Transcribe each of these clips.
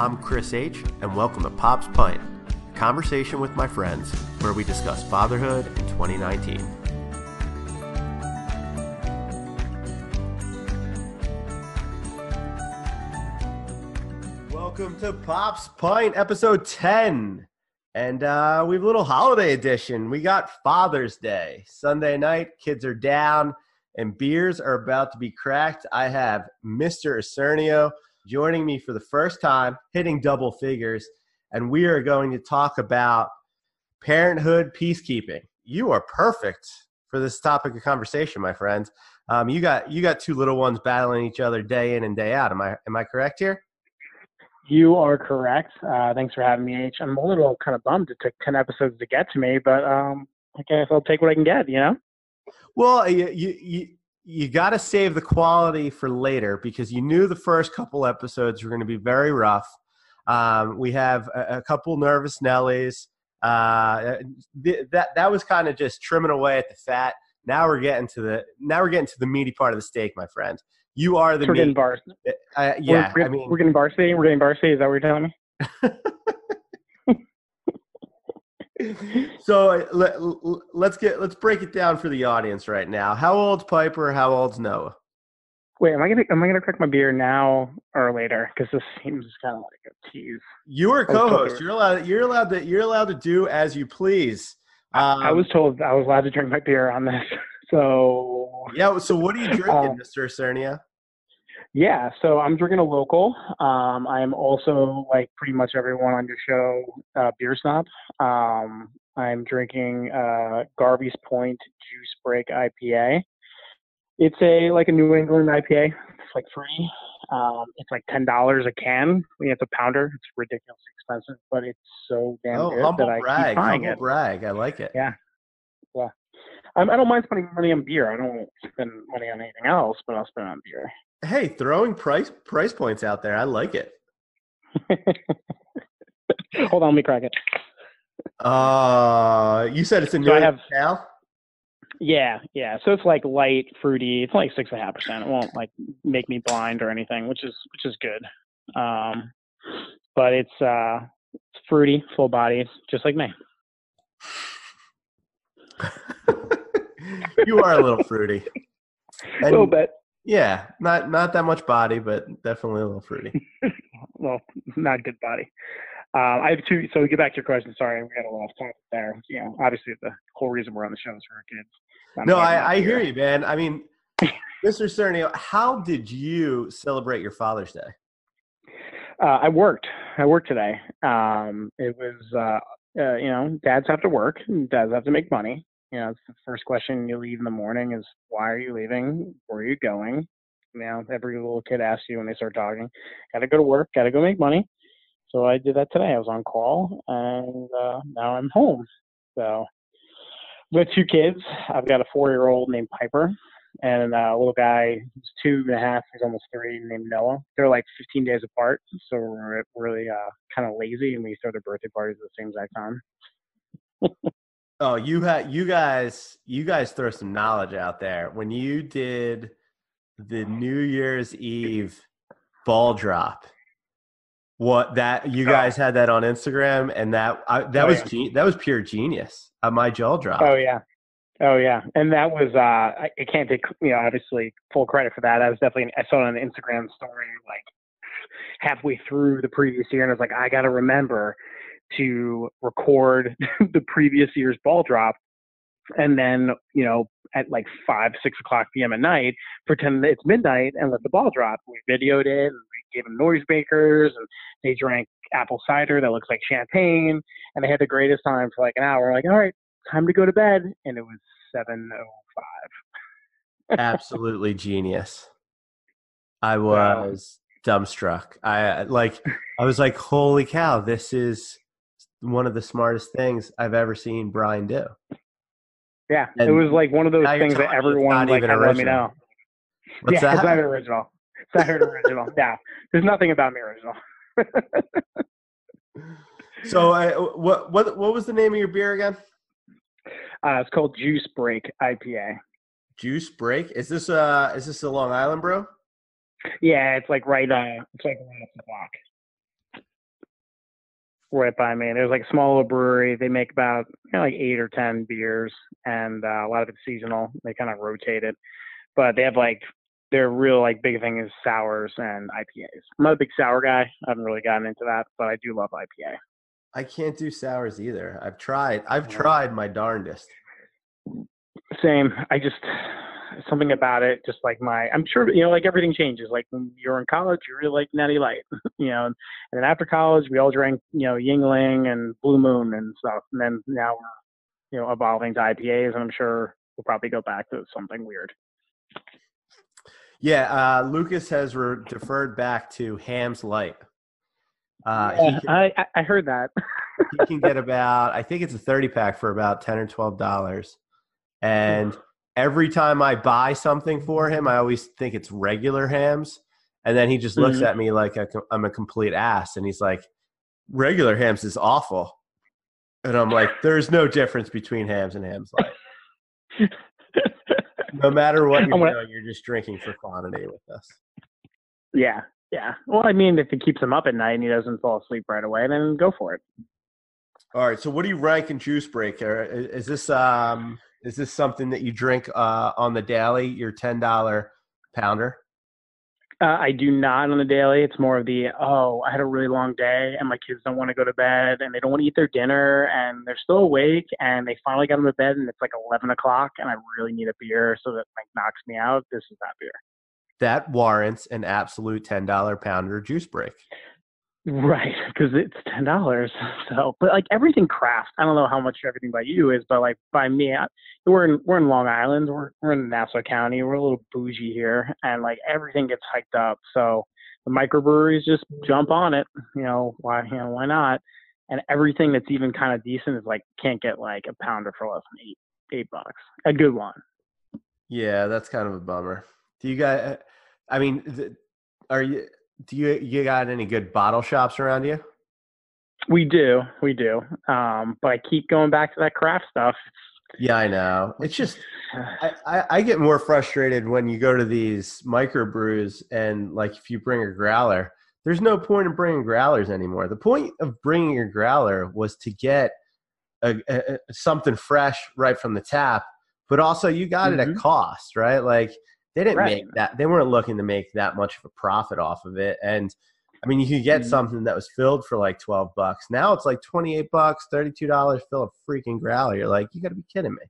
I'm Chris H., and welcome to Pop's Pint, a conversation with my friends where we discuss fatherhood in 2019. Welcome to Pop's Pint, episode 10. And uh, we have a little holiday edition. We got Father's Day. Sunday night, kids are down and beers are about to be cracked. I have Mr. Isernio joining me for the first time, hitting double figures, and we are going to talk about parenthood peacekeeping. You are perfect for this topic of conversation, my friends. Um, you got you got two little ones battling each other day in and day out. Am I am I correct here? You are correct. Uh, thanks for having me, H. I'm a little kind of bummed it took ten episodes to get to me, but um, I guess I'll take what I can get. You know. Well, you you you got to save the quality for later because you knew the first couple episodes were going to be very rough. Um, we have a, a, couple nervous Nellies. Uh, th- that that was kind of just trimming away at the fat. Now we're getting to the now we're getting to the meaty part of the steak, my friend. You are the we're getting bars. Uh, yeah, we're, I mean we're getting varsity. We're getting varsity. Is that what you're telling me? so let, us get let's break it down for the audience right now. How old's Piper? How old's Noah? Wait, am I gonna am I gonna crack my beer now or later? Because this seems kind of like a tease. You are co-host. You're allowed. You're allowed to. You're allowed to do as you please. Um, I was told I was allowed to drink my beer on this. So yeah. So what are you drinking, um, Mr. Cernia? Yeah, so I'm drinking a local. Um, I'm also like pretty much everyone on your show, uh, beer snob. Um, I'm drinking uh, Garvies Point Juice Break IPA. It's a like a New England IPA. It's like free. Um, it's like ten dollars a can. It's a pounder. It's ridiculously expensive, but it's so damn oh, good that I brag, keep buying humble it. brag. I like it. Yeah, yeah. I'm, I do not mind spending money on beer. I don't spend money on anything else, but I'll spend on beer. Hey, throwing price price points out there. I like it. Hold on, let me crack it. Uh, you said it's a new so I have, now? Yeah, yeah. So it's like light, fruity. It's like six and a half percent. It won't like make me blind or anything, which is which is good. Um, but it's uh, it's fruity, full body, just like me. you are a little fruity. And, a little bit. Yeah, not not that much body, but definitely a little fruity. well, not good body. Uh, I have two. So we get back to your question. Sorry, we got a lot of topic there. You know, obviously the whole reason we're on the show is for our kids. I'm no, I, I hear you, man. I mean, Mr. Cernio, how did you celebrate your Father's Day? Uh, I worked. I worked today. Um, it was, uh, uh, you know, dads have to work. Dads have to make money you know, the first question you leave in the morning is why are you leaving? Where are you going? You know, every little kid asks you when they start talking. Got to go to work. Got to go make money. So I did that today. I was on call, and uh, now I'm home. So I've two kids. I've got a four-year-old named Piper, and a little guy who's two and a half. He's almost three, named Noah. They're like 15 days apart, so we're really uh, kind of lazy, and we throw their birthday parties at the same exact time. Oh, you had you guys you guys throw some knowledge out there. When you did the New Year's Eve ball drop, what that you oh. guys had that on Instagram and that I, that oh, was yeah. ge- that was pure genius. Uh, my jaw dropped. Oh yeah. Oh yeah, and that was uh, I, I can't take you know obviously full credit for that. I was definitely I saw it on the Instagram story like halfway through the previous year, and I was like, I got to remember to record the previous year's ball drop and then you know at like five six o'clock p.m. at night pretend it's midnight and let the ball drop. We videoed it and we gave them noisemakers and they drank apple cider that looks like champagne and they had the greatest time for like an hour. Like all right time to go to bed. And it was 705 absolutely genius. I was dumbstruck. I like i was like holy cow this is one of the smartest things I've ever seen Brian do. Yeah, and it was like one of those things that everyone like had let me know. What's yeah, that? it's not original. It's not original. yeah, there's nothing about me original. so, uh, what what what was the name of your beer again? Uh, it's called Juice Break IPA. Juice Break is this uh is this a Long Island bro? Yeah, it's like right uh it's like right up the block. Right by me. There's like a small little brewery. They make about you know, like eight or ten beers, and uh, a lot of it's seasonal. They kind of rotate it, but they have like their real like big thing is sours and IPAs. I'm not a big sour guy. I haven't really gotten into that, but I do love IPA. I can't do sours either. I've tried. I've tried my darndest. Same. I just something about it, just like my. I'm sure you know, like everything changes. Like when you're in college, you really like Natty Light, you know, and, then after college, we all drank you know Yuengling and Blue Moon and stuff, and then now we're you know evolving to IPAs, and I'm sure we'll probably go back to something weird. Yeah, uh, Lucas has re- deferred back to Hamm's Light. Uh, yeah, can, I I heard that. he can get about I think it's a thirty pack for about ten or twelve dollars, and every time I buy something for him, I always think it's regular Hamm's. and then he just looks mm-hmm. at me like I'm a complete ass, and he's like, "Regular Hamm's is awful," and I'm like, "There's no difference between Hamm's and Hamm's Light." no matter what you're gonna, doing, you're just drinking for quantity with us. Yeah, yeah. Well, I mean, if it keeps him up at night and he doesn't fall asleep right away, then go for it. All right. So, what do you rank in Juice Breaker? Is this um is this something that you drink uh, on the daily? Your ten dollar pounder? Uh, I do not on the daily. It's more of the oh, I had a really long day and my kids don't want to go to bed and they don't want to eat their dinner and they're still awake and they finally got them to bed and it's like eleven o'clock and I really need a beer so that like knocks me out. This is that beer. That warrants an absolute ten dollar pounder juice break. Right, because it's ten dollars. So, but like everything craft, I don't know how much everything by you is, but like by me, I, we're in we're in Long Island, we're we're in Nassau County, we're a little bougie here, and like everything gets hiked up. So the microbreweries just jump on it. You know why? You know why not? And everything that's even kind of decent is like can't get like a pounder for less than eight eight bucks. A good one. Yeah, that's kind of a bummer. Do you guys? I mean, are you? Do you you got any good bottle shops around you? We do, we do. Um, but I keep going back to that craft stuff. Yeah, I know. It's just I, I, I, get more frustrated when you go to these microbrews and like if you bring a growler, there's no point in bringing growlers anymore. The point of bringing a growler was to get a, a, something fresh right from the tap, but also you got mm-hmm. it at mm-hmm. cost, right? Like they didn't right. make that. They weren't looking to make that much of a profit off of it. And I mean, you could get mm-hmm. something that was filled for like twelve bucks. Now it's like twenty eight bucks, thirty two dollars. Fill a freaking growler. You're like, you got to be kidding me.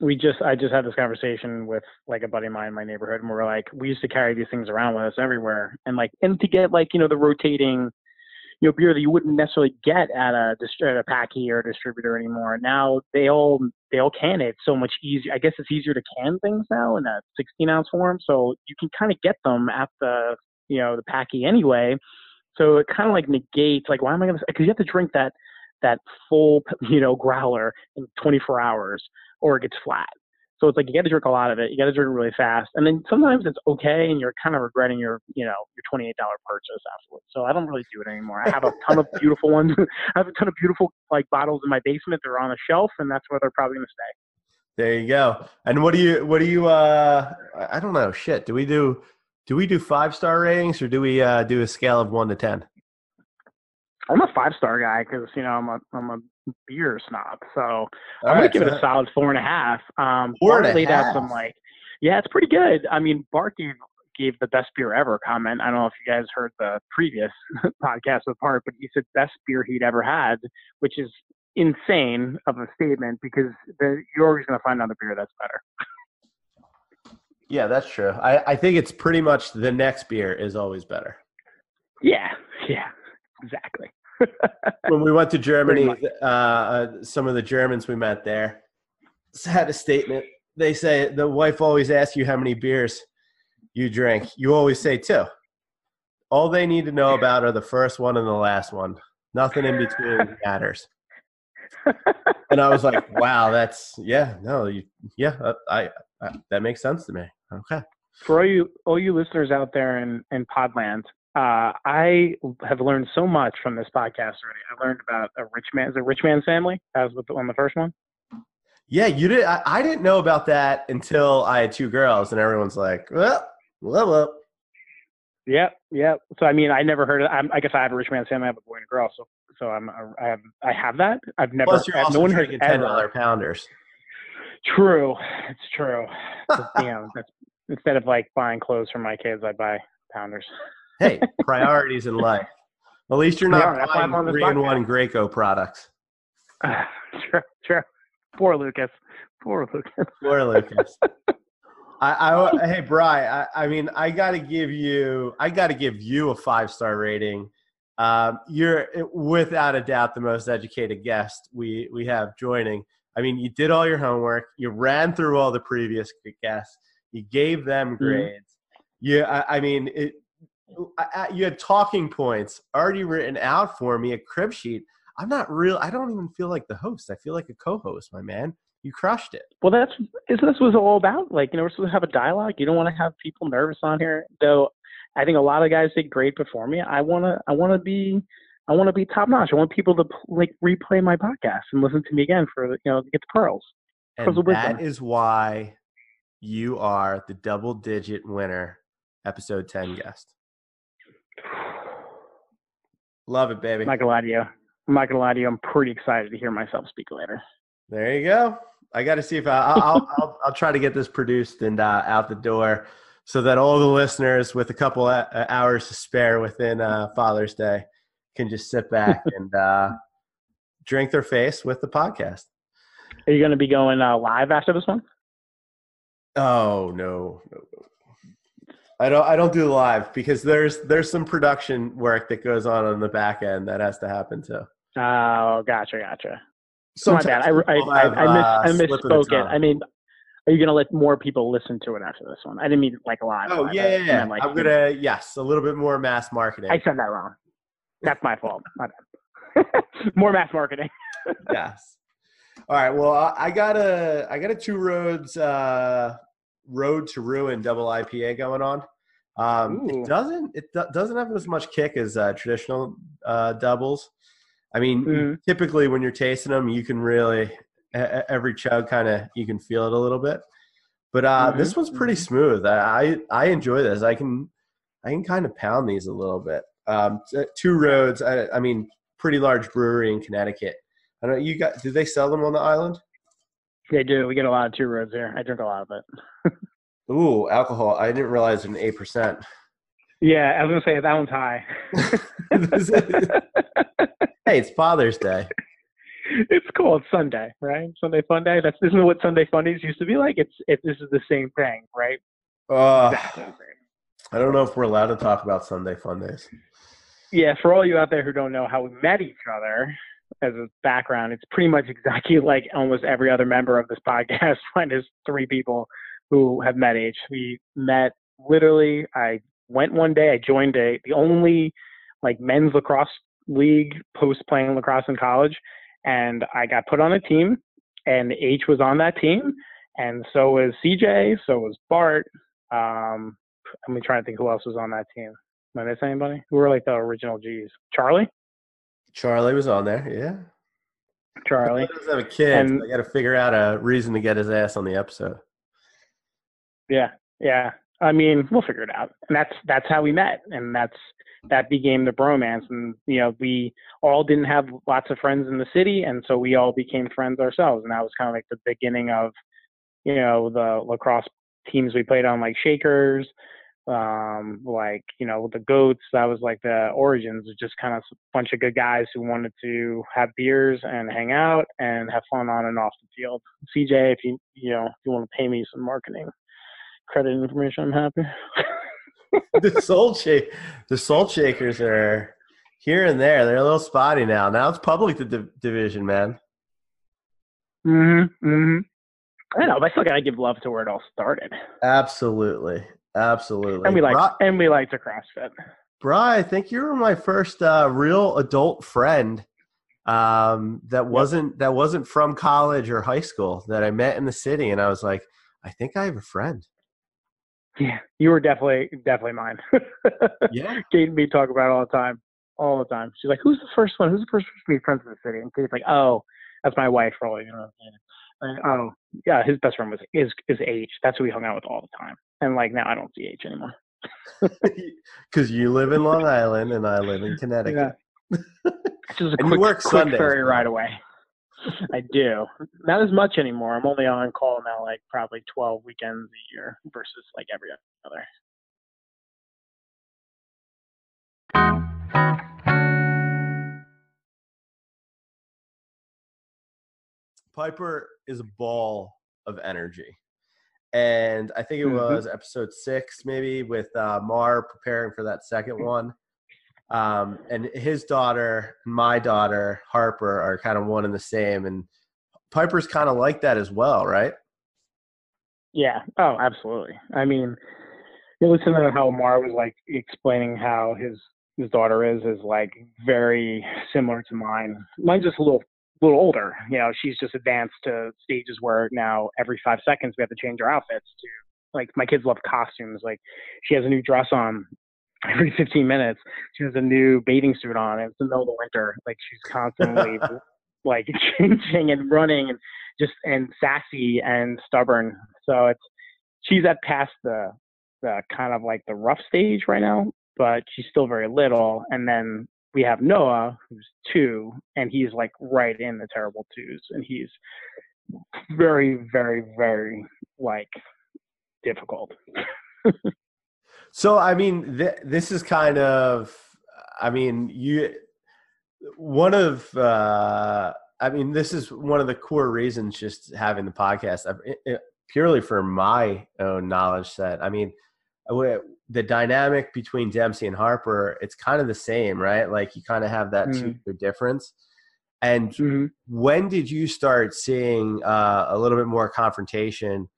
We just, I just had this conversation with like a buddy of mine in my neighborhood, and we are like, we used to carry these things around with us everywhere, and like, and to get like, you know, the rotating you know beer that you wouldn't necessarily get at a at a packy or a distributor anymore. Now they all they all can it so much easier. I guess it's easier to can things now in a 16 ounce form, so you can kind of get them at the you know the packy anyway. So it kind of like negates like why am I gonna because you have to drink that that full you know growler in 24 hours or it gets flat. So it's like you got to drink a lot of it. You got to drink really fast, and then sometimes it's okay, and you're kind of regretting your, you know, your twenty-eight dollar purchase afterwards. So I don't really do it anymore. I have a ton of beautiful ones. I have a ton of beautiful like bottles in my basement. They're on a shelf, and that's where they're probably gonna stay. There you go. And what do you? What do you? uh I don't know. Shit. Do we do? Do we do five star ratings or do we uh, do a scale of one to ten? I'm a five star guy because you know I'm a I'm a beer snob, so All I'm gonna give it a solid four and a half. Um, four and a half. some like, yeah, it's pretty good. I mean, Bart gave gave the best beer ever comment. I don't know if you guys heard the previous podcast with Bart, but he said best beer he'd ever had, which is insane of a statement because the, you're always gonna find another beer that's better. Yeah, that's true. I, I think it's pretty much the next beer is always better. Yeah, yeah, exactly. When we went to Germany, uh, uh, some of the Germans we met there had a statement. They say the wife always asks you how many beers you drink. You always say two. All they need to know about are the first one and the last one. Nothing in between matters. and I was like, "Wow, that's yeah, no, you, yeah, uh, I, I, that makes sense to me." Okay. For all you all you listeners out there in in Podland, uh, I have learned so much from this podcast already. I learned about a rich man, a rich man's family, as with the, on the first one. Yeah, you did. I, I, didn't know about that until I had two girls, and everyone's like, "Well, well, well." Yep, yep. So I mean, I never heard. Of, I, I guess I have a rich man's family. I have a boy and a girl. So so I'm I have I have that. I've never. Plus, you're no also one has drinking ten dollar pounders. True, it's true. But, you know, that's, instead of like buying clothes for my kids, I buy pounders. Hey, priorities in life. At least you're not on buying three in one Graco products. true, true. Poor Lucas. Poor Lucas. Poor Lucas. I, I, hey, Bry. I, I mean, I got to give you, I got to give you a five star rating. Um, you're without a doubt the most educated guest we we have joining. I mean, you did all your homework. You ran through all the previous guests. You gave them grades. You, I, I mean, it, you had talking points already written out for me, a crib sheet. I'm not real. I don't even feel like the host. I feel like a co-host, my man. You crushed it. Well, that's isn't this was all about? Like, you know, we're supposed to have a dialogue. You don't want to have people nervous on here, though. I think a lot of guys did great before me. I wanna, I wanna be, I want to be top notch. I want people to like replay my podcast and listen to me again for you know to get the pearls. And Pearls that is why you are the double digit winner, episode 10 guest. Love it, baby. I'm not gonna lie to you. I'm not gonna lie to you. I'm pretty excited to hear myself speak later. There you go. I got to see if I, I'll, I'll, I'll, I'll try to get this produced and uh, out the door so that all the listeners with a couple of hours to spare within uh, Father's Day can just sit back and uh, drink their face with the podcast. Are you going to be going uh, live after this one? Oh no, no, no. I don't. I don't do live because there's there's some production work that goes on on the back end that has to happen too. Oh, gotcha, gotcha. Sometimes My bad. I, I, I, I, miss, uh, I slip misspoke it. I mean, are you going to let more people listen to it after this one? I didn't mean like a live. Oh live. yeah, yeah, yeah. like, I'm gonna yes, a little bit more mass marketing. I said that wrong. That's my fault. My bad. more mass marketing. yes. All right. Well, I- I got a I got a two roads uh, road to ruin double IPA going on. Um, it doesn't it do- doesn't have as much kick as uh, traditional uh, doubles. I mean, Mhm. typically when you're tasting them, you can really every chug kind of you can feel it a little bit. But uh, this Mhm, one's pretty smooth. I, I I enjoy this. I can I can kind of pound these a little bit. Um, t- two roads. I, I mean, pretty large brewery in Connecticut. I don't. You got? Do they sell them on the island? They do. We get a lot of two roads here. I drink a lot of it. Ooh, alcohol. I didn't realize an eight percent. Yeah, I was gonna say that one's high. hey, it's Father's Day. it's cool. It's Sunday, right? Sunday fun day. That's this is what Sunday fundies used to be like. It's it. This is the same thing, right? Uh, Exactly. I don't know if we're allowed to talk about Sunday fun days. Yeah, for all you out there who don't know how we met each other as a background, it's pretty much exactly like almost every other member of this podcast. Mine is three people who have met H. We met literally. I went one day. I joined a the only like men's lacrosse league post playing lacrosse in college, and I got put on a team. And H was on that team, and so was CJ. So was Bart. Um, I'm trying to think who else was on that team. Am I missing anybody? Who were like the original G's? Charlie? Charlie was on there. Yeah. Charlie. Doesn't have a kid. And- so I got to figure out a reason to get his ass on the episode. Yeah. Yeah. I mean, we'll figure it out. And that's that's how we met. And that's that became the bromance. And you know, we all didn't have lots of friends in the city and so we all became friends ourselves. And that was kind of like the beginning of, you know, the lacrosse teams we played on like Shakers, um, like, you know, the goats, that was like the origins, just kind of a bunch of good guys who wanted to have beers and hang out and have fun on and off the field. CJ, if you you know, if you want to pay me some marketing credit information, I'm happy. the soul shake, the soul shakers are here and there. They're a little spotty now. Now it's public the div- division, man. mm-hmm. Mm-hmm. I know, but I still gotta give love to where it all started. Absolutely, absolutely. And we like Bri- and we like to CrossFit. Bri, I think you were my first uh, real adult friend um, that wasn't that wasn't from college or high school that I met in the city, and I was like, I think I have a friend. Yeah. You were definitely definitely mine. Yeah, Kate and me talk about it all the time. All the time. She's like, Who's the first one? Who's the first person to be friends in the city? And Kate's like, Oh, that's my wife all you know. what i'm And, oh, yeah, his best friend was is is H. That's who we hung out with all the time. And like now I don't see H anymore. because you live in Long Island and I live in Connecticut. Yeah. Just a And you quick, work quick Sundays, ferry right? away. I do. Not as much anymore. I'm only on call now, like probably 12 weekends a year versus like every other. Piper is a ball of energy. And I think it Mhm. was episode six, maybe, with uh, Mar preparing for that second one. Um, and his daughter and my daughter, Harper, are kind of one and the same. And Piper's kind of like that as well, right? Yeah. Oh, absolutely. I mean, you listen to how Mar was like explaining how his his daughter is is like very similar to mine. Mine's just a little little older. You know, she's just advanced to stages where now every five seconds we have to change our outfits to like my kids love costumes. Like she has a new dress on every 15 minutes. She has a new bathing suit on. And it's the middle of the winter. Like she's constantly like changing and running and just and sassy and stubborn. So it's she's at past the the kind of like the rough stage right now, but she's still very little. And then we have Noah, who's two, and he's like right in the terrible twos, and he's very, very, very like difficult. So, I mean, th- this is kind of, I mean, you, one of, uh, I mean, this is one of the core reasons just having the podcast it, it- purely for my own knowledge set. I mean, the dynamic between Dempsey and Harper, it's kind of the same, right? Like you kind of have that two year difference. And Mm-hmm. when did you start seeing uh, a little bit more confrontation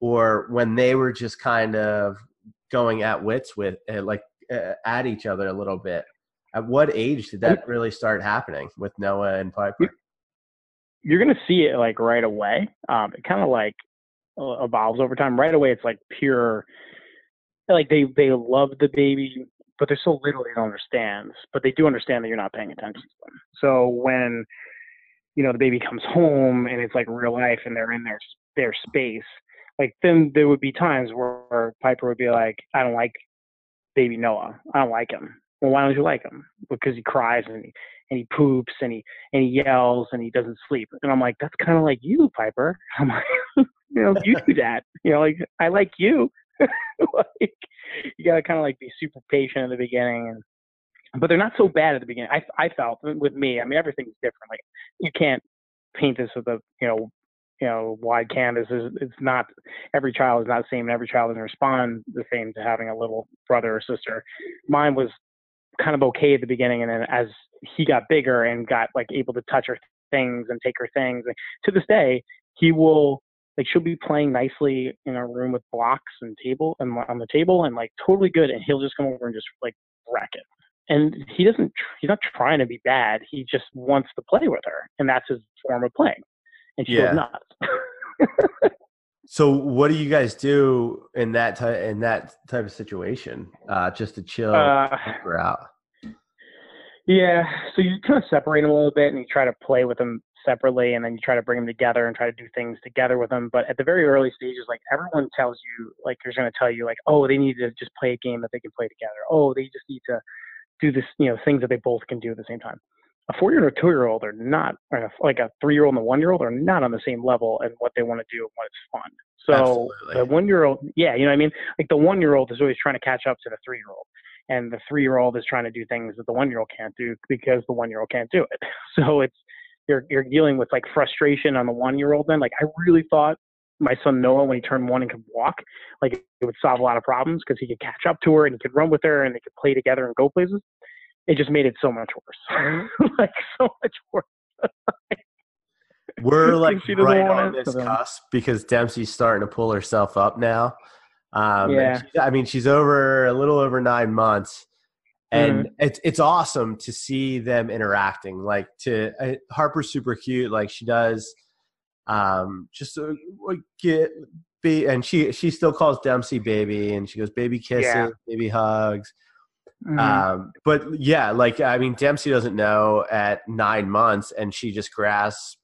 or when they were just kind of going at wits with uh, like uh, at each other a little bit at what age did that really start happening with noah and piper You're gonna see it like right away. Um, it kind of like evolves over time. Right away, it's like pure. Like they they love the baby, but they're so little they don't understand. But they do understand that you're not paying attention to them. So when you know the baby comes home and it's like real life and they're in their their space, like then there would be times where Piper would be like, I don't like baby Noah. I don't like him. Well, why don't you like him? Because he cries and he, and he poops and he and he yells and he doesn't sleep. And I'm like, that's kind of like you, Piper. I'm like, you know, you do that. You know, like I like you. like you gotta kind of like be super patient in the beginning and but they're not so bad at the beginning. I I felt with me. I mean, everything's different. Like you can't paint this with a you know you know wide canvas. is it's not every child is not the same, and every child doesn't respond the same to having a little brother or sister. Mine was kind of okay at the beginning, and then as he got bigger and got like able to touch her things and take her things, to this day he will like she'll be playing nicely in a room with blocks and table and on the table and like totally good, and he'll just come over and just like wreck it and he doesn't he's not trying to be bad he just wants to play with her and that's his form of playing and she Yeah. goes nuts. So what do you guys do in that type in that type of situation uh, just to chill uh, out? Yeah so you kind of separate them a little bit and you try to play with them separately and then you try to bring them together and try to do things together with them but at the very early stages like everyone tells you like they're going to tell you like oh they need to just play a game that they can play together. Oh they just need to do this you know things that they both can do at the same time a four year old or two year old are not uh, like a three year old and a one year old are not on the same level and what they want to do and what is fun so Absolutely. the one year old yeah you know what i mean like the one year old is always trying to catch up to the three year old and the three year old is trying to do things that the one year old can't do because the one year old can't do it so it's you're you're dealing with like frustration on the one year old then like i really thought my son Noah, when he turned one and could walk, like it would solve a lot of problems because he could catch up to her and he could run with her and they could play together and go places. It just made it so much worse, like so much worse. we're like right on this cusp because Dempsey's starting to pull herself up now. Um, Yeah. I mean, she's over a little over nine months, and Mm-hmm. it's it's awesome to see them interacting. Like to uh, Harper's super cute. Like she does, um, just uh, get be, and she she still calls Dempsey baby, and she goes baby kisses, Yeah. baby hugs. Mhm. Um, but yeah, like I mean, Dempsey doesn't know at nine months, and she just grasps.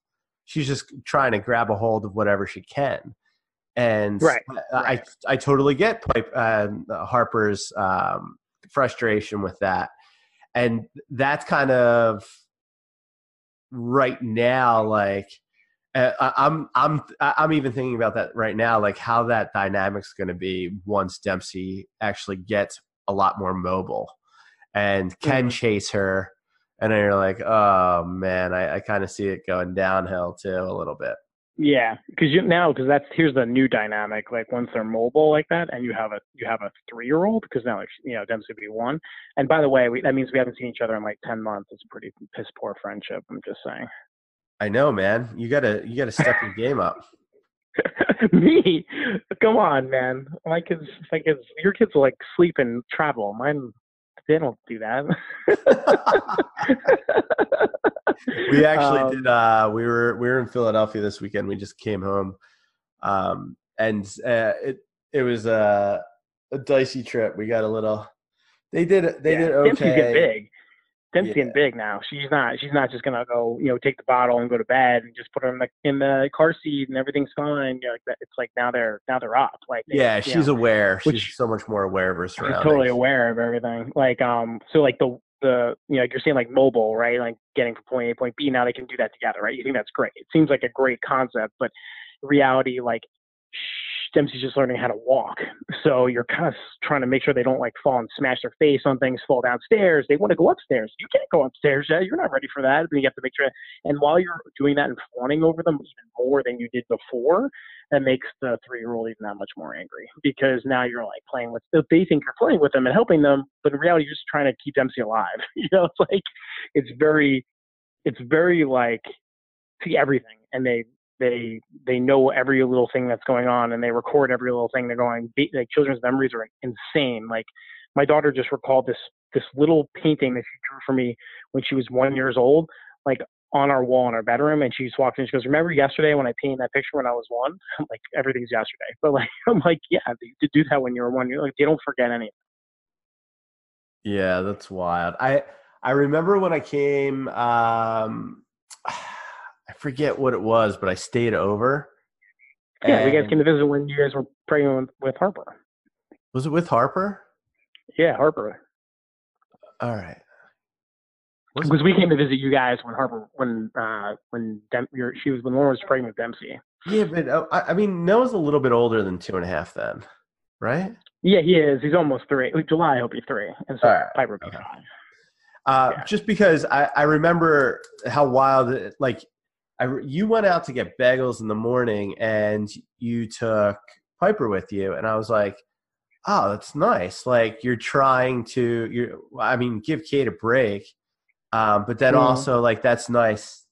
She's just trying to grab a hold of whatever she can, and Right, I right. I, I totally get Pipe, um, Harper's um, frustration with that. and that's kind of right now like uh, I'm I'm I'm even thinking about that right now, like how that dynamic's going to be once Dempsey actually gets a lot more mobile and can mm-hmm. chase her, and then you're like, oh man, I, I kind of see it going downhill too a little bit. Yeah, because you now because that's here's the new dynamic. Like once they're mobile like that, and you have a you have a three year old because now like you know Dempsey would be one. And by the way, we, that means we haven't seen each other in like ten months. It's a pretty piss poor friendship. I'm just saying. I know, man. You gotta you gotta step your game up. Me? Come on, man. My kids, my kids, your kids will like sleep and travel. Mine, they don't do that. we actually um, did. Uh, we were we were in Philadelphia this weekend. We just came home, um, and uh, it it was a, a dicey trip. We got a little. They did. They yeah, did okay. Get big. Dempsey's yeah. getting big now. She's not. She's not just gonna go. You know, take the bottle and go to bed and just put her in the in the car seat and everything's fine. You know. It's like now they're now they're up. Like they, yeah, she's know, aware. Which, she's so much more aware of her surroundings. She's totally aware of everything. Like um, so like the the you know you're saying like mobile right like getting from point a to point b now they can do that together right you think that's great it seems like a great concept but reality like Dempsey's just learning how to walk. So you're kind of trying to make sure they don't like fall and smash their face on things, fall downstairs. They want to go upstairs. You can't go upstairs yet. You're not ready for that. But you have to make sure. And while you're doing that and fawning over them even more than you did before, that makes the three year old even that much more angry because now you're like playing with, they think you're playing with them and helping them. But in reality, you're just trying to keep Dempsey alive. you know, it's like, it's very, it's very like, see everything. And they, they they know every little thing that's going on and they record every little thing. They're going like children's memories are insane. Like my daughter just recalled this this little painting that she drew for me when she was one years old like on our wall in our bedroom and she just walked in she goes remember yesterday when i painted that picture when i was one? I'm like everything's yesterday. But like i'm like yeah to do that when you were one you're like they don't forget anything yeah that's wild. I i remember when i came um I forget what it was, but I stayed over. Yeah, you guys came to visit when you guys were pregnant with Harper. Was it with Harper? Yeah, Harper. All right. Because we came to visit you guys when Harper, when uh, when Dem- she was when Lauren was pregnant with Dempsey. Yeah, but uh, I, I mean, Noah's a little bit older than two and a half, then, right? Yeah, he is. He's almost three. July, he'll be three, and so right. Piper will be okay. five. Uh, yeah. Just because I, I remember how wild, it, like I, you went out to get bagels in the morning and you took Piper with you, and I was like, oh, that's nice. Like you're trying to, you I mean, give Kate a break, um, but then mm. also like that's nice.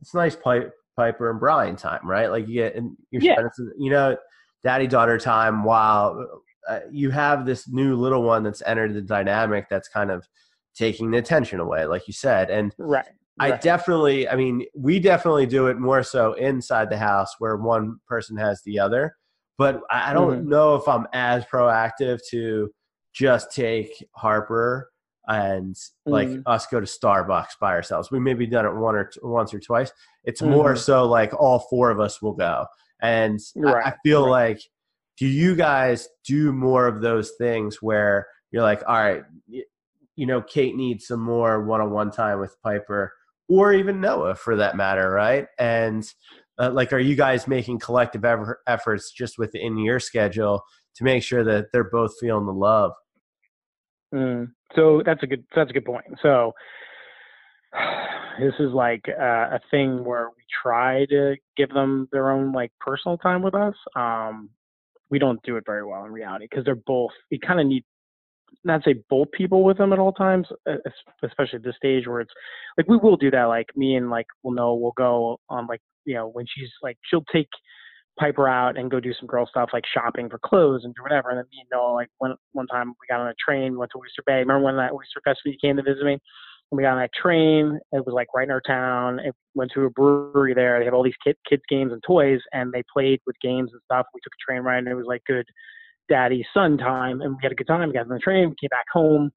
It's nice Pi- Piper and Brian time, right? Like you get and you're yeah. spending, you know, daddy daughter time while uh, you have this new little one that's entered the dynamic that's kind of taking the attention away, like you said, and right. I definitely, I mean, we definitely do it more so inside the house where one person has the other. But I don't mm-hmm. know if I'm as proactive to just take Harper and like mm-hmm. us go to Starbucks by ourselves. We maybe done it one or t- once or twice. It's mm-hmm. more so like all four of us will go, and right. I, I, feel right. like, do you guys do more of those things where you're like, all right, you know, Kate needs some more one-on-one time with Piper or even Noah for that matter, right? And uh, like, are you guys making collective ever- efforts just within your schedule to make sure that they're both feeling the love? Mm, so that's a good that's a good point. So this is like uh, a thing where we try to give them their own like personal time with us. Um, we don't do it very well in reality because they're both. We kind of need not say both people with them at all times, especially at this stage where it's like we will do that. Like me and like we'll know we'll go on like you know when she's like she'll take Piper out and go do some girl stuff like shopping for clothes and do whatever. And then me and Noah like one one time we got on a train, went to Oyster Bay. Remember when that Oyster Festival you came to visit me? And we got on that train. It was like right in our town. It went to a brewery there. They have all these kid, kids games and toys, and they played with games and stuff. We took a train ride, and it was like good daddy son time and we had a good time. We got on the train, we came back home.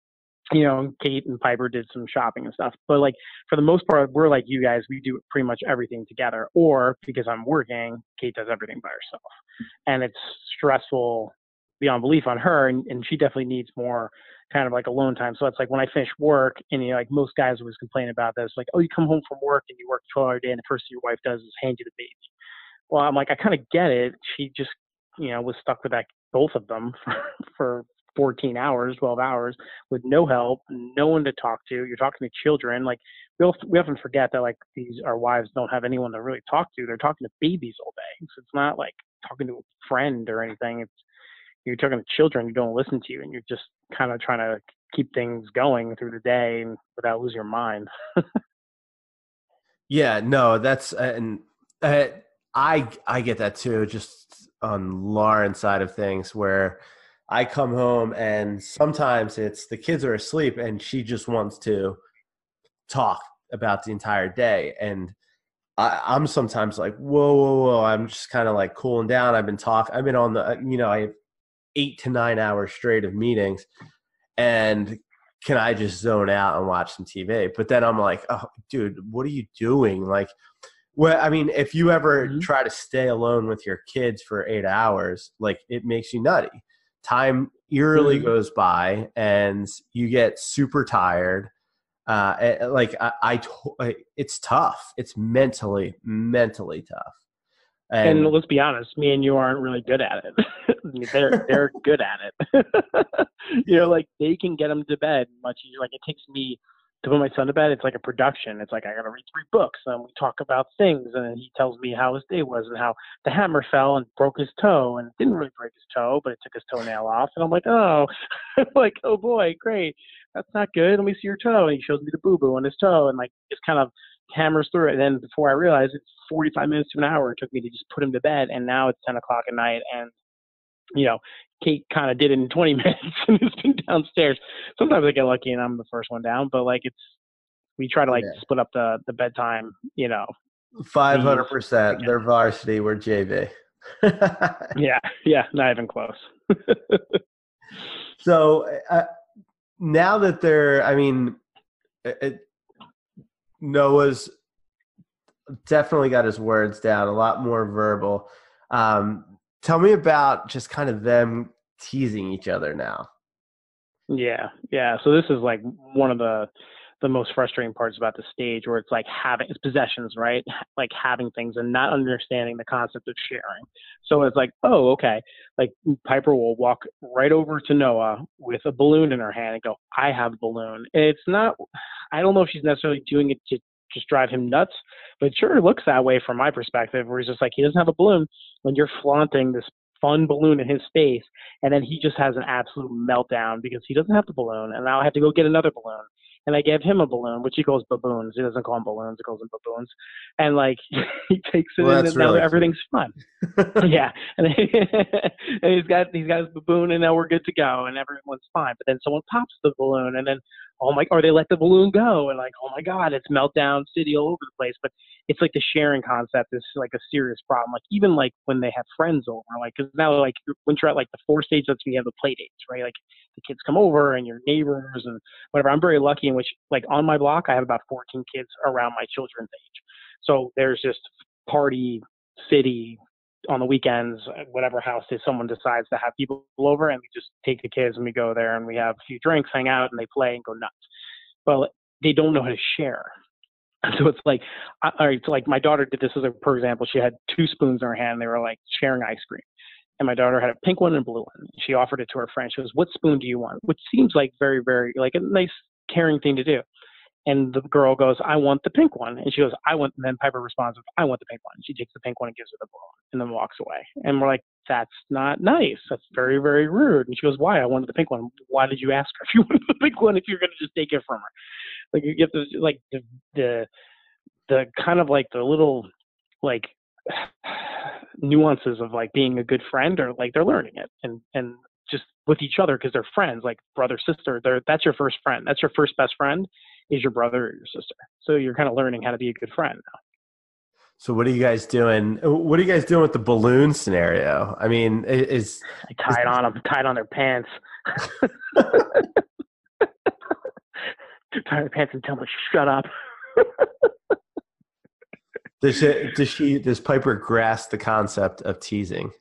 You know, Kate and Piper did some shopping and stuff. But like for the most part, we're like you guys, we do pretty much everything together. Or because I'm working, Kate does everything by herself. And it's stressful beyond belief on her and, and she definitely needs more kind of like alone time. So it's like when I finish work, and you know, like most guys always complain about this, like, oh, you come home from work and you work 12 hour day, and the first thing your wife does is hand you the baby. Well, I'm like, I kind of get it. She just, you know, was stuck with that both of them for, for 14 hours, 12 hours with no help, no one to talk to. You're talking to children. Like we, we often forget that like these our wives don't have anyone to really talk to. They're talking to babies all day. So it's not like talking to a friend or anything. It's you're talking to children who don't listen to you, and you're just kind of trying to keep things going through the day without losing your mind. yeah, no, that's and uh, I I get that too. Just on Lauren's side of things, where I come home and sometimes it's the kids are asleep and she just wants to talk about the entire day. And I, am sometimes like, whoa, whoa, whoa. I'm just kind of like cooling down. I've been talking, I've been on the, you know, I have eight to nine hours straight of meetings. And can I just zone out and watch some TV? But then I'm like, oh, dude, what are you doing? Like, well, I mean, if you ever mm-hmm. try to stay alone with your kids for eight hours, like it makes you nutty. Time eerily mm-hmm. goes by and you get super tired. Uh, eh, eh, like I, I, it's tough. It's mentally mentally tough. And, and, let's be honest me and you aren't really good at it. They're they're good at it. You know like they can get them to bed much easier. Like it takes me to put my son to bed, it's like a production. It's like I got to read three books, and we talk about things, and he tells me how his day was and how the hammer fell and broke his toe, and didn't really break his toe, but it took his toenail off, and I'm like, oh, like oh boy, great, that's not good. Let me see your toe, and he shows me the boo boo on his toe, and like just kind of hammers through it. And then before I realize it's 45 minutes to an hour, it took me to just put him to bed, and now it's 10 o'clock at night, and you know, Kate kind of did it in 20 minutes and it's been downstairs. Sometimes I get lucky and I'm the first one down, but like it's we try to like yeah. split up the the bedtime. You know, five hundred percent. They're varsity. We're JV. yeah, yeah, not even close. so uh, now that they're, I mean, it, Noah's definitely got his words down, a lot more verbal. Um, tell me about just kind of them teasing each other now. Yeah, yeah. So this is like one of the the most frustrating parts about the stage where it's like having it's possessions, right? Like having things and not understanding the concept of sharing. So it's like, oh, okay. Like Piper will walk right over to Noah with a balloon in her hand and go, I have a balloon. It's not I don't know if she's necessarily doing it to just drive him nuts. But it sure looks that way from my perspective, where he's just like he doesn't have a balloon when you're flaunting this fun balloon in his face, and then he just has an absolute meltdown because he doesn't have the balloon, and now I have to go get another balloon and I gave him a balloon, which he calls baboons. He doesn't call them balloons; he calls them baboons. And like he takes it, well, and now really everything's fun. yeah, and, and he's got he's got his baboon, and now we're good to go, and everyone's fine. But then someone pops the balloon, and then oh my, or they let the balloon go, and like oh my god, it's meltdown city all over the place. But it's like the sharing concept is like a serious problem. Like even like when they have friends over, like because now like when you're at like the four stage, that's when you have the play dates, right? Like the kids come over and your neighbors and whatever. I'm very lucky in which like on my block I have about 14 kids around my children's age. So there's just party city on the weekends, whatever house is someone decides to have people over, and we just take the kids and we go there and we have a few drinks, hang out, and they play and go nuts. But they don't know how to share. So it's like, all right, so like my daughter did this as a, for example, she had two spoons in her hand. And they were like sharing ice cream and my daughter had a pink one and a blue one. She offered it to her friend. She goes, "What spoon do you want?" Which seems like very, very like a nice, caring thing to do. And the girl goes, "I want the pink one," and she goes, "I want." And then Piper responds with, "I want the pink one." She takes the pink one and gives her the blue one, and then walks away. And we're like, "That's not nice. That's very, very rude." And she goes, "Why? I wanted the pink one. Why did you ask her if you wanted the pink one if you're going to just take it from her?" Like you get the like the the the kind of like the little like nuances of like being a good friend or like they're learning it and and just with each other because they're friends like brother sister they're that's your first friend that's your first best friend is your brother or your sister. So you're kind of learning how to be a good friend now. So what are you guys doing? Uh, what are you guys doing with the balloon scenario? I mean is i tied is, on them tied on their pants. Tie their pants and tell them to shut up. Does she, does she does Piper grasp the concept of teasing?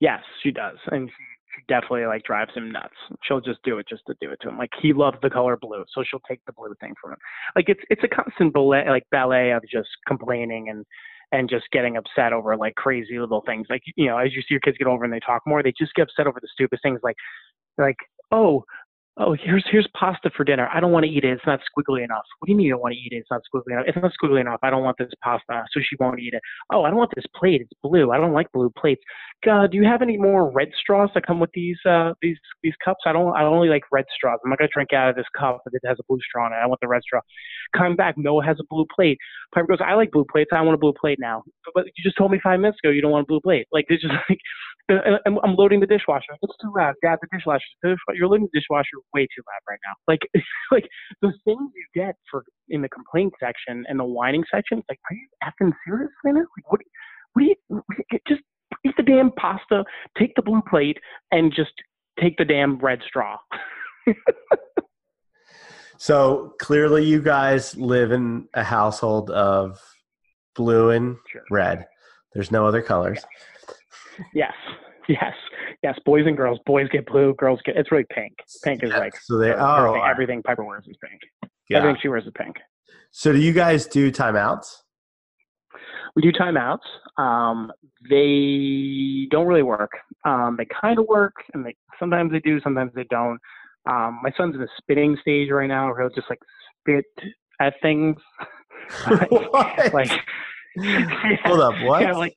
Yes, she does, and she definitely like drives him nuts. She'll just do it just to do it to him. Like he loves the color blue, so she'll take the blue thing from him. Like it's it's a constant ballet like ballet of just complaining and and just getting upset over like crazy little things. Like you know, as you see your kids get older and they talk more, they just get upset over the stupid things like like oh oh, here's here's pasta for dinner. I don't want to eat it. It's not squiggly enough. What do you mean you don't want to eat it? It's not squiggly enough. It's not squiggly enough. I don't want this pasta, so she won't eat it. Oh, I don't want this plate. It's blue. I don't like blue plates. God, do you have any more red straws that come with these uh these these cups? I don't I only like red straws. I'm not gonna drink out of this cup if it has a blue straw in it. I want the red straw. Coming back, Noah has a blue plate. Piper goes, I like blue plates. I want a blue plate now. But you just told me five minutes ago you don't want a blue plate. Like this just like I'm, I'm loading the dishwasher. It's too loud. Dad, the dishwasher. You're loading the dishwasher way too loud right now. Like, like the things you get for in the complaint section and the whining section. It's like, are you effing serious right now? Like, what? What do you just eat the damn pasta, take the blue plate, and just take the damn red straw. so clearly, you guys live in a household of blue and sure. red. There's no other colors. Yes. Yes. Yes. Boys and girls. Boys get blue. Girls get. It's really pink. Pink is yeah, like. So they are Everything, everything Piper wears is pink. Yeah. Everything she wears is pink. So do you guys do timeouts? We do timeouts. Um, they don't really work. Um, they kind of work, and they sometimes they do, sometimes they don't. Um, my son's in the spitting stage right now, where he'll just like spit at things. like, yeah, hold up, what? Yeah, like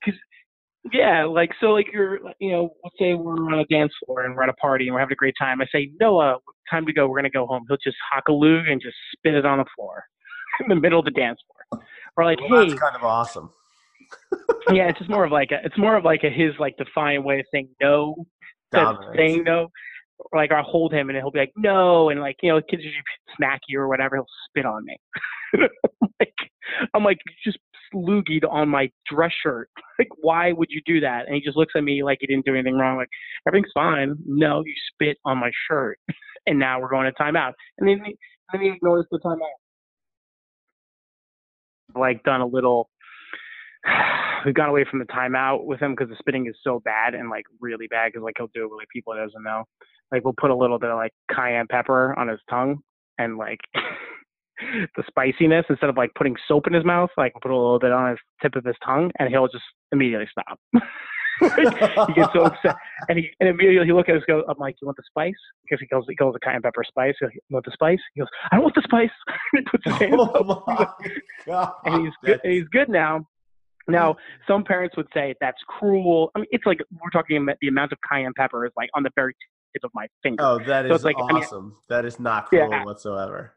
yeah, like so, like you're, you know, let's say we're on a dance floor and we're at a party and we're having a great time. I say, Noah, time to go. We're gonna go home. He'll just hock a lug and just spit it on the floor in the middle of the dance floor. Or like, well, hey, that's kind of awesome. yeah, it's just more of like a, it's more of like a his like defiant way of saying no, saying no. Like I'll hold him and he'll be like no, and like you know, kids usually smack you or whatever. He'll spit on me. like I'm like just loogied on my dress shirt. Like, why would you do that? And he just looks at me like he didn't do anything wrong. Like, everything's fine. No, you spit on my shirt. and now we're going to timeout. And then, he, then he ignores the timeout. Like, done a little. We've gone away from the timeout with him because the spitting is so bad and like really bad because like he'll do it with like people he doesn't know. Like we'll put a little bit of like cayenne pepper on his tongue and like the spiciness instead of like putting soap in his mouth, like put a little bit on his tip of his tongue, and he'll just immediately stop. he gets so upset, and he and immediately he look at us, go, "I'm like, you want the spice?" Because he goes, he goes the cayenne pepper spice. You want the spice? He goes, "I don't want the spice." he puts his hands oh up. God, and he's good. And he's good now. Now, some parents would say that's cruel. I mean, it's like we're talking about the amount of cayenne pepper is like on the very tip of my finger. Oh, that is so like, awesome. I mean, that is not cruel yeah. whatsoever.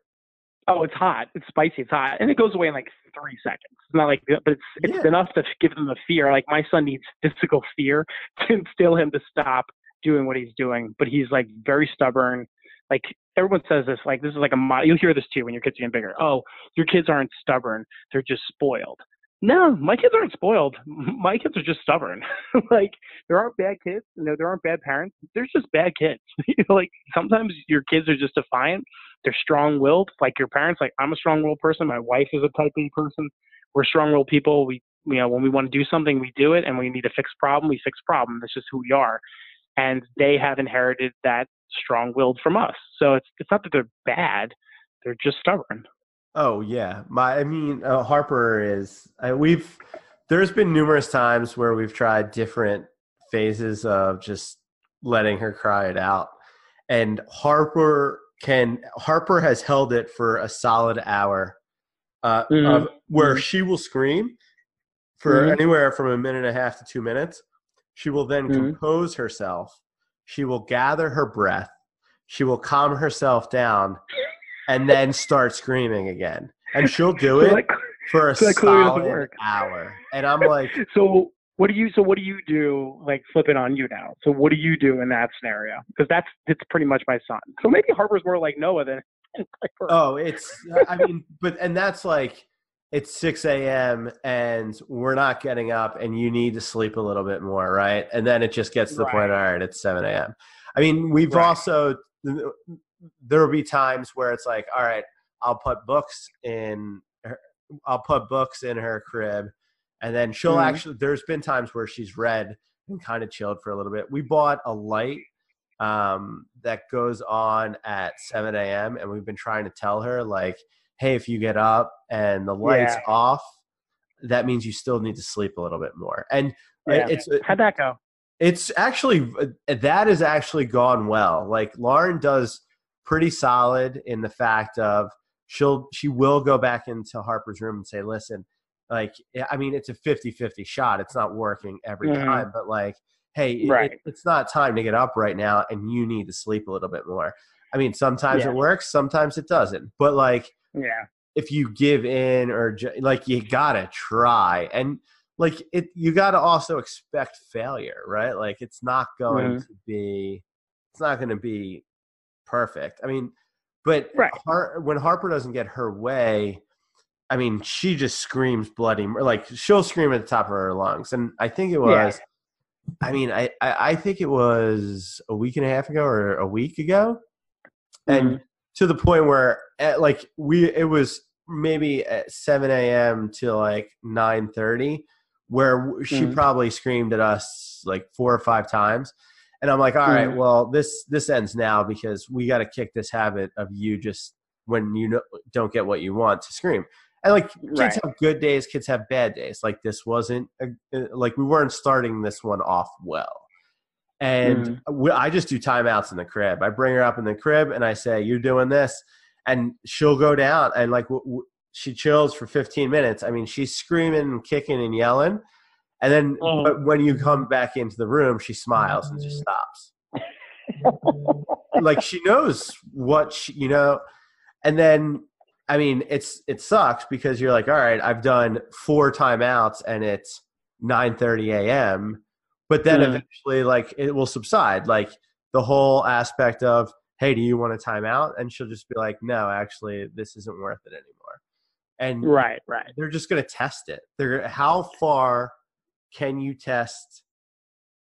Oh, it's hot. It's spicy. It's hot, and it goes away in like three seconds. It's not like, but it's it's yeah. enough to give them the fear. Like my son needs physical fear to instill him to stop doing what he's doing. But he's like very stubborn. Like everyone says this. Like this is like a mod. You'll hear this too when your kids get bigger. Oh, your kids aren't stubborn. They're just spoiled. No, my kids aren't spoiled. My kids are just stubborn. like there aren't bad kids. You know, there aren't bad parents. There's just bad kids. like sometimes your kids are just defiant. They're strong-willed, like your parents. Like I'm a strong-willed person. My wife is a Type A person. We're strong-willed people. We, you know, when we want to do something, we do it, and we need to fix problem, we fix problem. That's just who we are. And they have inherited that strong-willed from us. So it's it's not that they're bad. They're just stubborn. Oh yeah, my I mean uh, Harper is uh, we've there's been numerous times where we've tried different phases of just letting her cry it out, and Harper can Harper has held it for a solid hour, uh, mm-hmm. of, where mm-hmm. she will scream for mm-hmm. anywhere from a minute and a half to two minutes. She will then mm-hmm. compose herself. She will gather her breath. She will calm herself down and then start screaming again. And she'll do it for a solid hour. And I'm like, so what do you? So what do you do? Like flip it on you now. So what do you do in that scenario? Because that's it's pretty much my son. So maybe Harper's more like Noah than. oh, it's. Uh, I mean, but and that's like it's 6 a.m. and we're not getting up and you need to sleep a little bit more, right? And then it just gets to the right. point, all right, it's 7 a.m. I mean, we've right. also there will be times where it's like, all right, I'll put books in, her, I'll put books in her crib, and then she'll mm-hmm. actually. There's been times where she's read and kind of chilled for a little bit. We bought a light um, that goes on at 7 a.m. and we've been trying to tell her like, hey, if you get up and the lights Yeah. off, that means you still need to sleep a little bit more. And uh, Yeah. it's How'd that go? it's actually uh, that has actually gone well. Like Lauren does pretty solid in the fact of she'll she will go back into Harper's room and say, "Listen, like I mean, it's a 50-50 shot. It's not working every Mhm. time, but like, hey, Right. it- it's not time to get up right now, and you need to sleep a little bit more." I mean, sometimes Yeah. it works, sometimes it doesn't, but like Yeah. if you give in or ju- like you gotta try and like it you gotta also expect failure right like it's not going Mhm. to be it's not going to be perfect i mean but Right. Har- when harper doesn't get her way i mean she just screams bloody like she'll scream at the top of her lungs and i think it Yeah. was i mean I, I i think it was a week and a half ago or a week ago and Mhm. to the point where at like we it was maybe at 7 a.m to like 9 30 where she Mhm. probably screamed at us like four or five times and i'm like all right Mhm. well this this ends now because we got to kick this habit of you just when you don't get what you want to scream and like kids Right. have good days kids have bad days like this wasn't a, uh, like we weren't starting this one off well and Mm-hmm. we, I just do timeouts in the crib. I bring her up in the crib and I say, "You're doing this," and she'll go down and like w- w- she chills for 15 minutes. I mean, she's screaming and kicking and yelling, and then but when you come back into the room, she smiles and just stops. like she knows what she, you know, and then. I mean, it's it sucks because you're like, all right, I've done four timeouts and it's 9:30 a.m. But then eventually, like, it will subside. Like the whole aspect of, hey, do you want a timeout? And she'll just be like, no, actually, this isn't worth it anymore. And Right. Right. they're just going to test it. They're how far can you test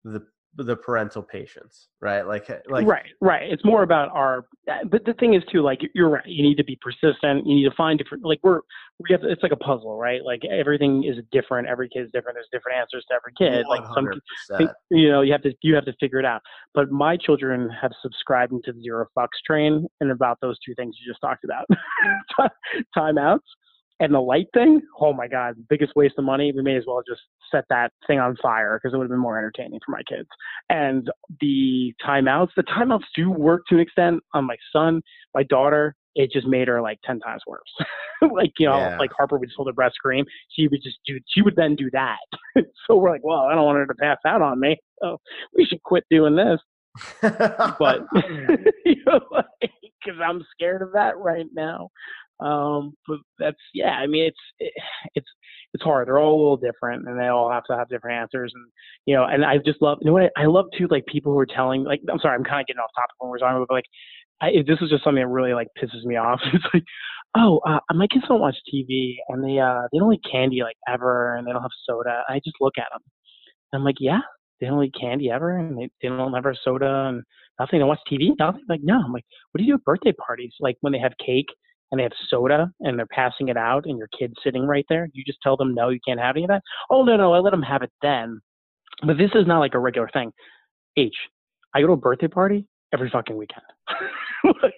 the the parental patience, right? Like, eh, like right, right. It's more about our. Eh, but the thing is, too, like you're right. You need to be persistent. You need to find different. Like we're we have. It's like a puzzle, right? Like everything is different. Every kid's different. There's different answers to every kid. Like some, you know, you have to you have to figure it out. But my children have subscribed into the zero fucks train, and about those two things you just talked about, timeouts and the light thing. Oh my god, biggest waste of money. We may as well just set that thing on fire because it would have been more entertaining for my kids. And the timeouts, the timeouts do work to an extent on my son, my daughter. It just made her like ten times worse. like you know, Yeah. like Harper would just hold her breath, scream. She would just do. She would then do that. so we're like, well, I don't want her to pass out on me. So we should quit doing this. But you know, because I'm scared of that right now. Um, but that's yeah. I mean, it's it, it's it's hard. They're all a little different, and they all have to have different answers. And you know, and I just love. You know what? I, I love too, like people who are telling. Like, I'm sorry, I'm kind of getting off topic when we're talking about, but like, I, this is just something that really like pisses me off. It's like, oh, uh, my kids don't watch TV, and they uh they don't eat candy like ever, and they don't have soda. I just look at them. And I'm like, yeah, they don't eat candy ever, and they, they don't have soda and nothing. They watch TV, nothing. Like, no. I'm like, what do you do at birthday parties? Like when they have cake and they have soda and they're passing it out, and your kid's sitting right there. You just tell them no, you can't have any of that. Oh no, no, I let them have it then. But this is not like a regular thing. H, I go to a birthday party every fucking weekend. like,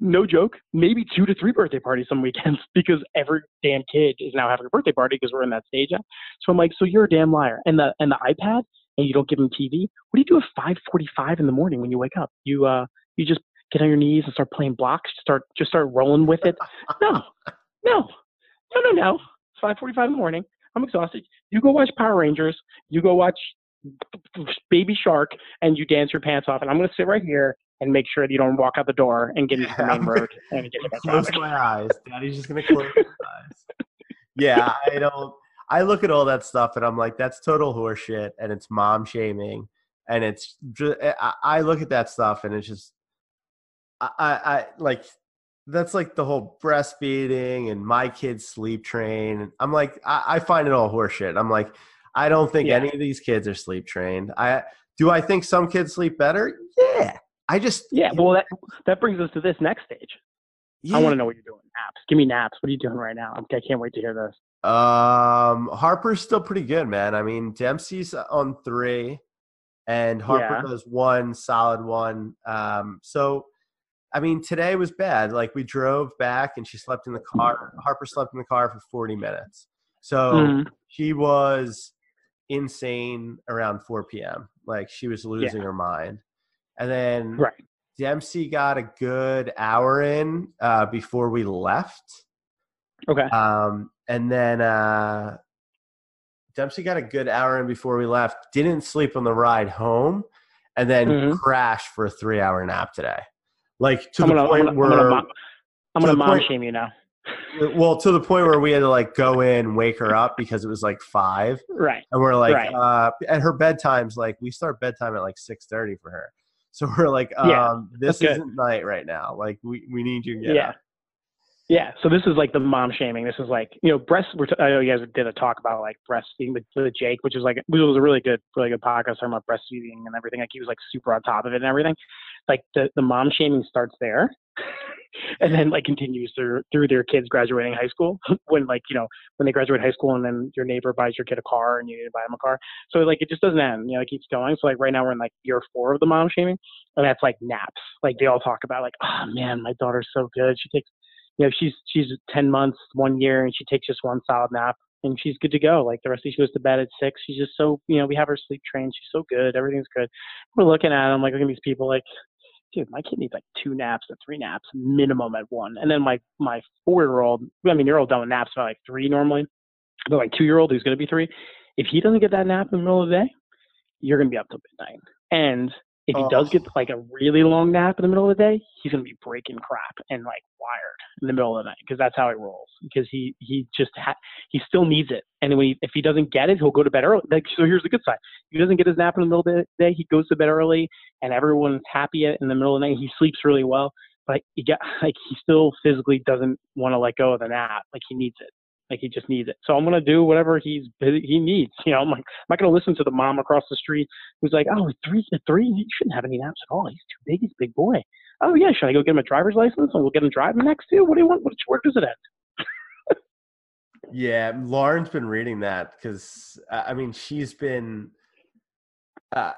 no joke. Maybe two to three birthday parties some weekends because every damn kid is now having a birthday party because we're in that stage. So I'm like, so you're a damn liar. And the and the iPad and you don't give them TV. What do you do at 5:45 in the morning when you wake up? You uh you just get on your knees and start playing blocks. Start just start rolling with it. No, no, no, no, no. It's 5:45 in the morning. I'm exhausted. You go watch Power Rangers. You go watch Baby Shark, and you dance your pants off. And I'm going to sit right here and make sure that you don't walk out the door and get into the main road and get back close my eyes. Daddy's just gonna close my eyes. Yeah, I don't. I look at all that stuff and I'm like, that's total horseshit, and it's mom shaming, and it's. Just, I, I look at that stuff and it's just, I, I, like, that's like the whole breastfeeding and my kids sleep train. I'm like, I, I find it all horseshit. I'm like, I don't think Yeah. any of these kids are sleep trained. I do. I think some kids sleep better. Yeah. I just Yeah, well, that that brings us to this next stage. yeah. I want to know what you're doing. Naps. Give me naps. What are you doing right now? I'm, I can't wait to hear this. Um, Harper's still pretty good, man. I mean, Dempsey's on three. and Harper Yeah. does one solid one. Um, so, I mean, today was bad. Like we drove back, and she slept in the car. Harper slept in the car for forty minutes. So Mhm. she was insane around 4 p.m. Like she was losing her mind. And then Right. Dempsey got a good hour in uh, before we left. Okay. Um, and then uh, Dempsey got a good hour in before we left. Didn't sleep on the ride home, and then Mhm. crashed for a three-hour nap today. Like to I'm the gonna, I'm point gonna, where, I'm gonna, I'm gonna mom point- shame you now. well, to the point where we had to like go in, wake her up because it was like five, Right. and we're like, Right. uh, and her bedtime's like we start bedtime at like six thirty for her. So we're like, Yeah, um, this isn't night right now. Like we, we need you to get Yeah. up. Yeah. So this is like the mom shaming. This is like you know breast. We're t- I know you guys did a talk about like breastfeeding with, with Jake, which is like which was a really good really good podcast talking about breastfeeding and everything. Like he was like super on top of it and everything. Like the the mom shaming starts there. And then like continues through through their kids graduating high school when like you know when they graduate high school and then your neighbor buys your kid a car and you need to buy them a car so like it just doesn't end you know it keeps going so like right now we're in like year four of the mom shaming and that's like naps like they all talk about like oh man my daughter's so good she takes you know, she's she's ten months, one year, and she takes just one solid nap, and she's good to go. Like the rest of she goes to bed at six. She's just so you know, we have her sleep trained. She's so good. Everything's good. We're looking at them like looking at these people like, dude, my kid needs like two naps to three naps minimum at one. And then my my four year old, I mean, you're all done with naps by like three normally, but like two year old who's gonna be three, if he doesn't get that nap in the middle of the day, you're gonna be up till midnight. And if he does Oh. get like a really long nap in the middle of the day, he's gonna be breaking crap and like wired in the middle of the night because that's how he rolls. Because he he just ha- he still needs it, and when he, if he doesn't get it, he'll go to bed early. Like so, here's the good side: if he doesn't get his nap in the middle of the day, he goes to bed early, and everyone's happy in the middle of the night. He sleeps really well, but he get like he still physically doesn't want to let go of the nap. Like he needs it. Like he just needs it. So I'm gonna do whatever he's he needs. You know, I'm like I'm not gonna listen to the mom across the street who's like, oh, three three, he shouldn't have any naps at all. He's too big. He's a big boy. Oh yeah, should I go get him a driver's license and we'll get him driving next you? What do you want? Which where does it end? Yeah, Lauren's been reading that because I mean she's been uh,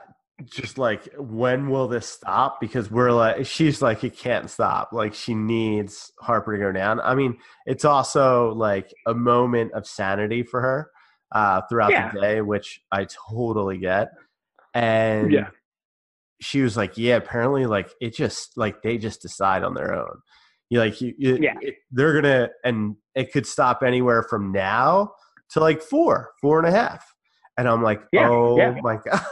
just like, when will this stop? Because we're like, she's like, it can't stop. Like she needs Harper to go down. I mean, it's also like a moment of sanity for her uh, throughout Yeah. the day, which I totally get. And Yeah. she was like, yeah, apparently, like it just like they just decide on their own. You like you, Yeah. it- they're gonna, and it could stop anywhere from now to like four, four and a half. And I'm like, Yeah, oh yeah. my god.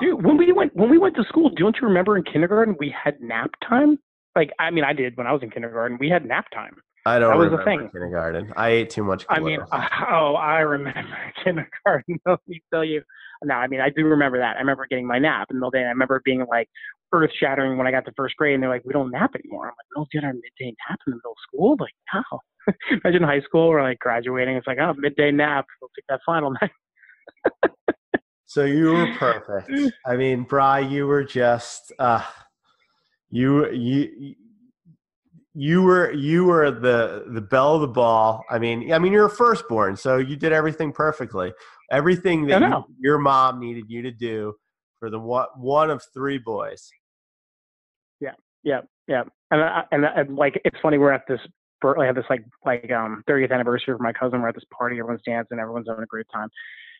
Dude, when we went when we went to school, don't you remember in kindergarten we had nap time? Like I mean, I did when I was in kindergarten. We had nap time. I don't That was the remember thing. kindergarten. I ate too much. I mean, oh, I remember kindergarten. Let me tell you. No, I mean, I do remember that. I remember getting my nap in the middle of the day. and I remember being like earth shattering when I got to first grade, and they're like, "We don't nap anymore." I'm like, "We don't get our midday nap in the middle of school." Like, how? Imagine high school or like graduating. It's like, oh, midday nap. We'll take that final night. So you were perfect. I mean, Bry, you were just uh you you you were you were the the belle of the ball. I mean, I mean you're a firstborn, so you did everything perfectly. Everything that you, your mom needed you to do for the one, one of three boys. Yeah, yeah, and I, and, and like it's funny we're at this I have this like like um 30th anniversary for my cousin. We're at this party, everyone's dancing, everyone's having a great time,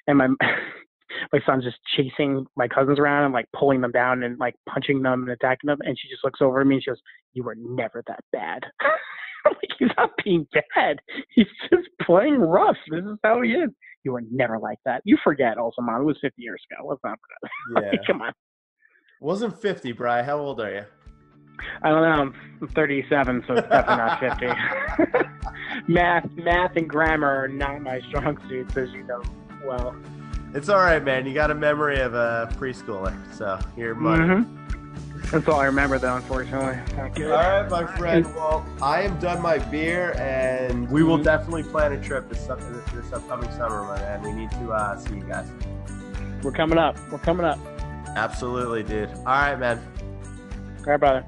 and my my son's just chasing my cousins around and like pulling them down and like punching them and attacking them, and she just looks over at me and she goes, "You were never that bad." I'm like, he's not being bad. He's just playing rough. This is how he is. You were never like that. You forget also, mom. It was 50 years ago. Let's not forget. Yeah. Come on. Wasn't 50, Bry. How old are you? I don't know. I'm 37, so it's definitely not 50. math, math, and grammar are not my strong suits, as you know well. It's all right, man. You got a memory of a preschooler, so you're money. Mhm. That's all I remember, though. Unfortunately. All right, my friend. Well, I am done my beer, and we will definitely plan a trip this, this, this upcoming summer, my man. We need to uh, see you guys. We're coming up. We're coming up. Absolutely, dude. All right, man. All right, brother.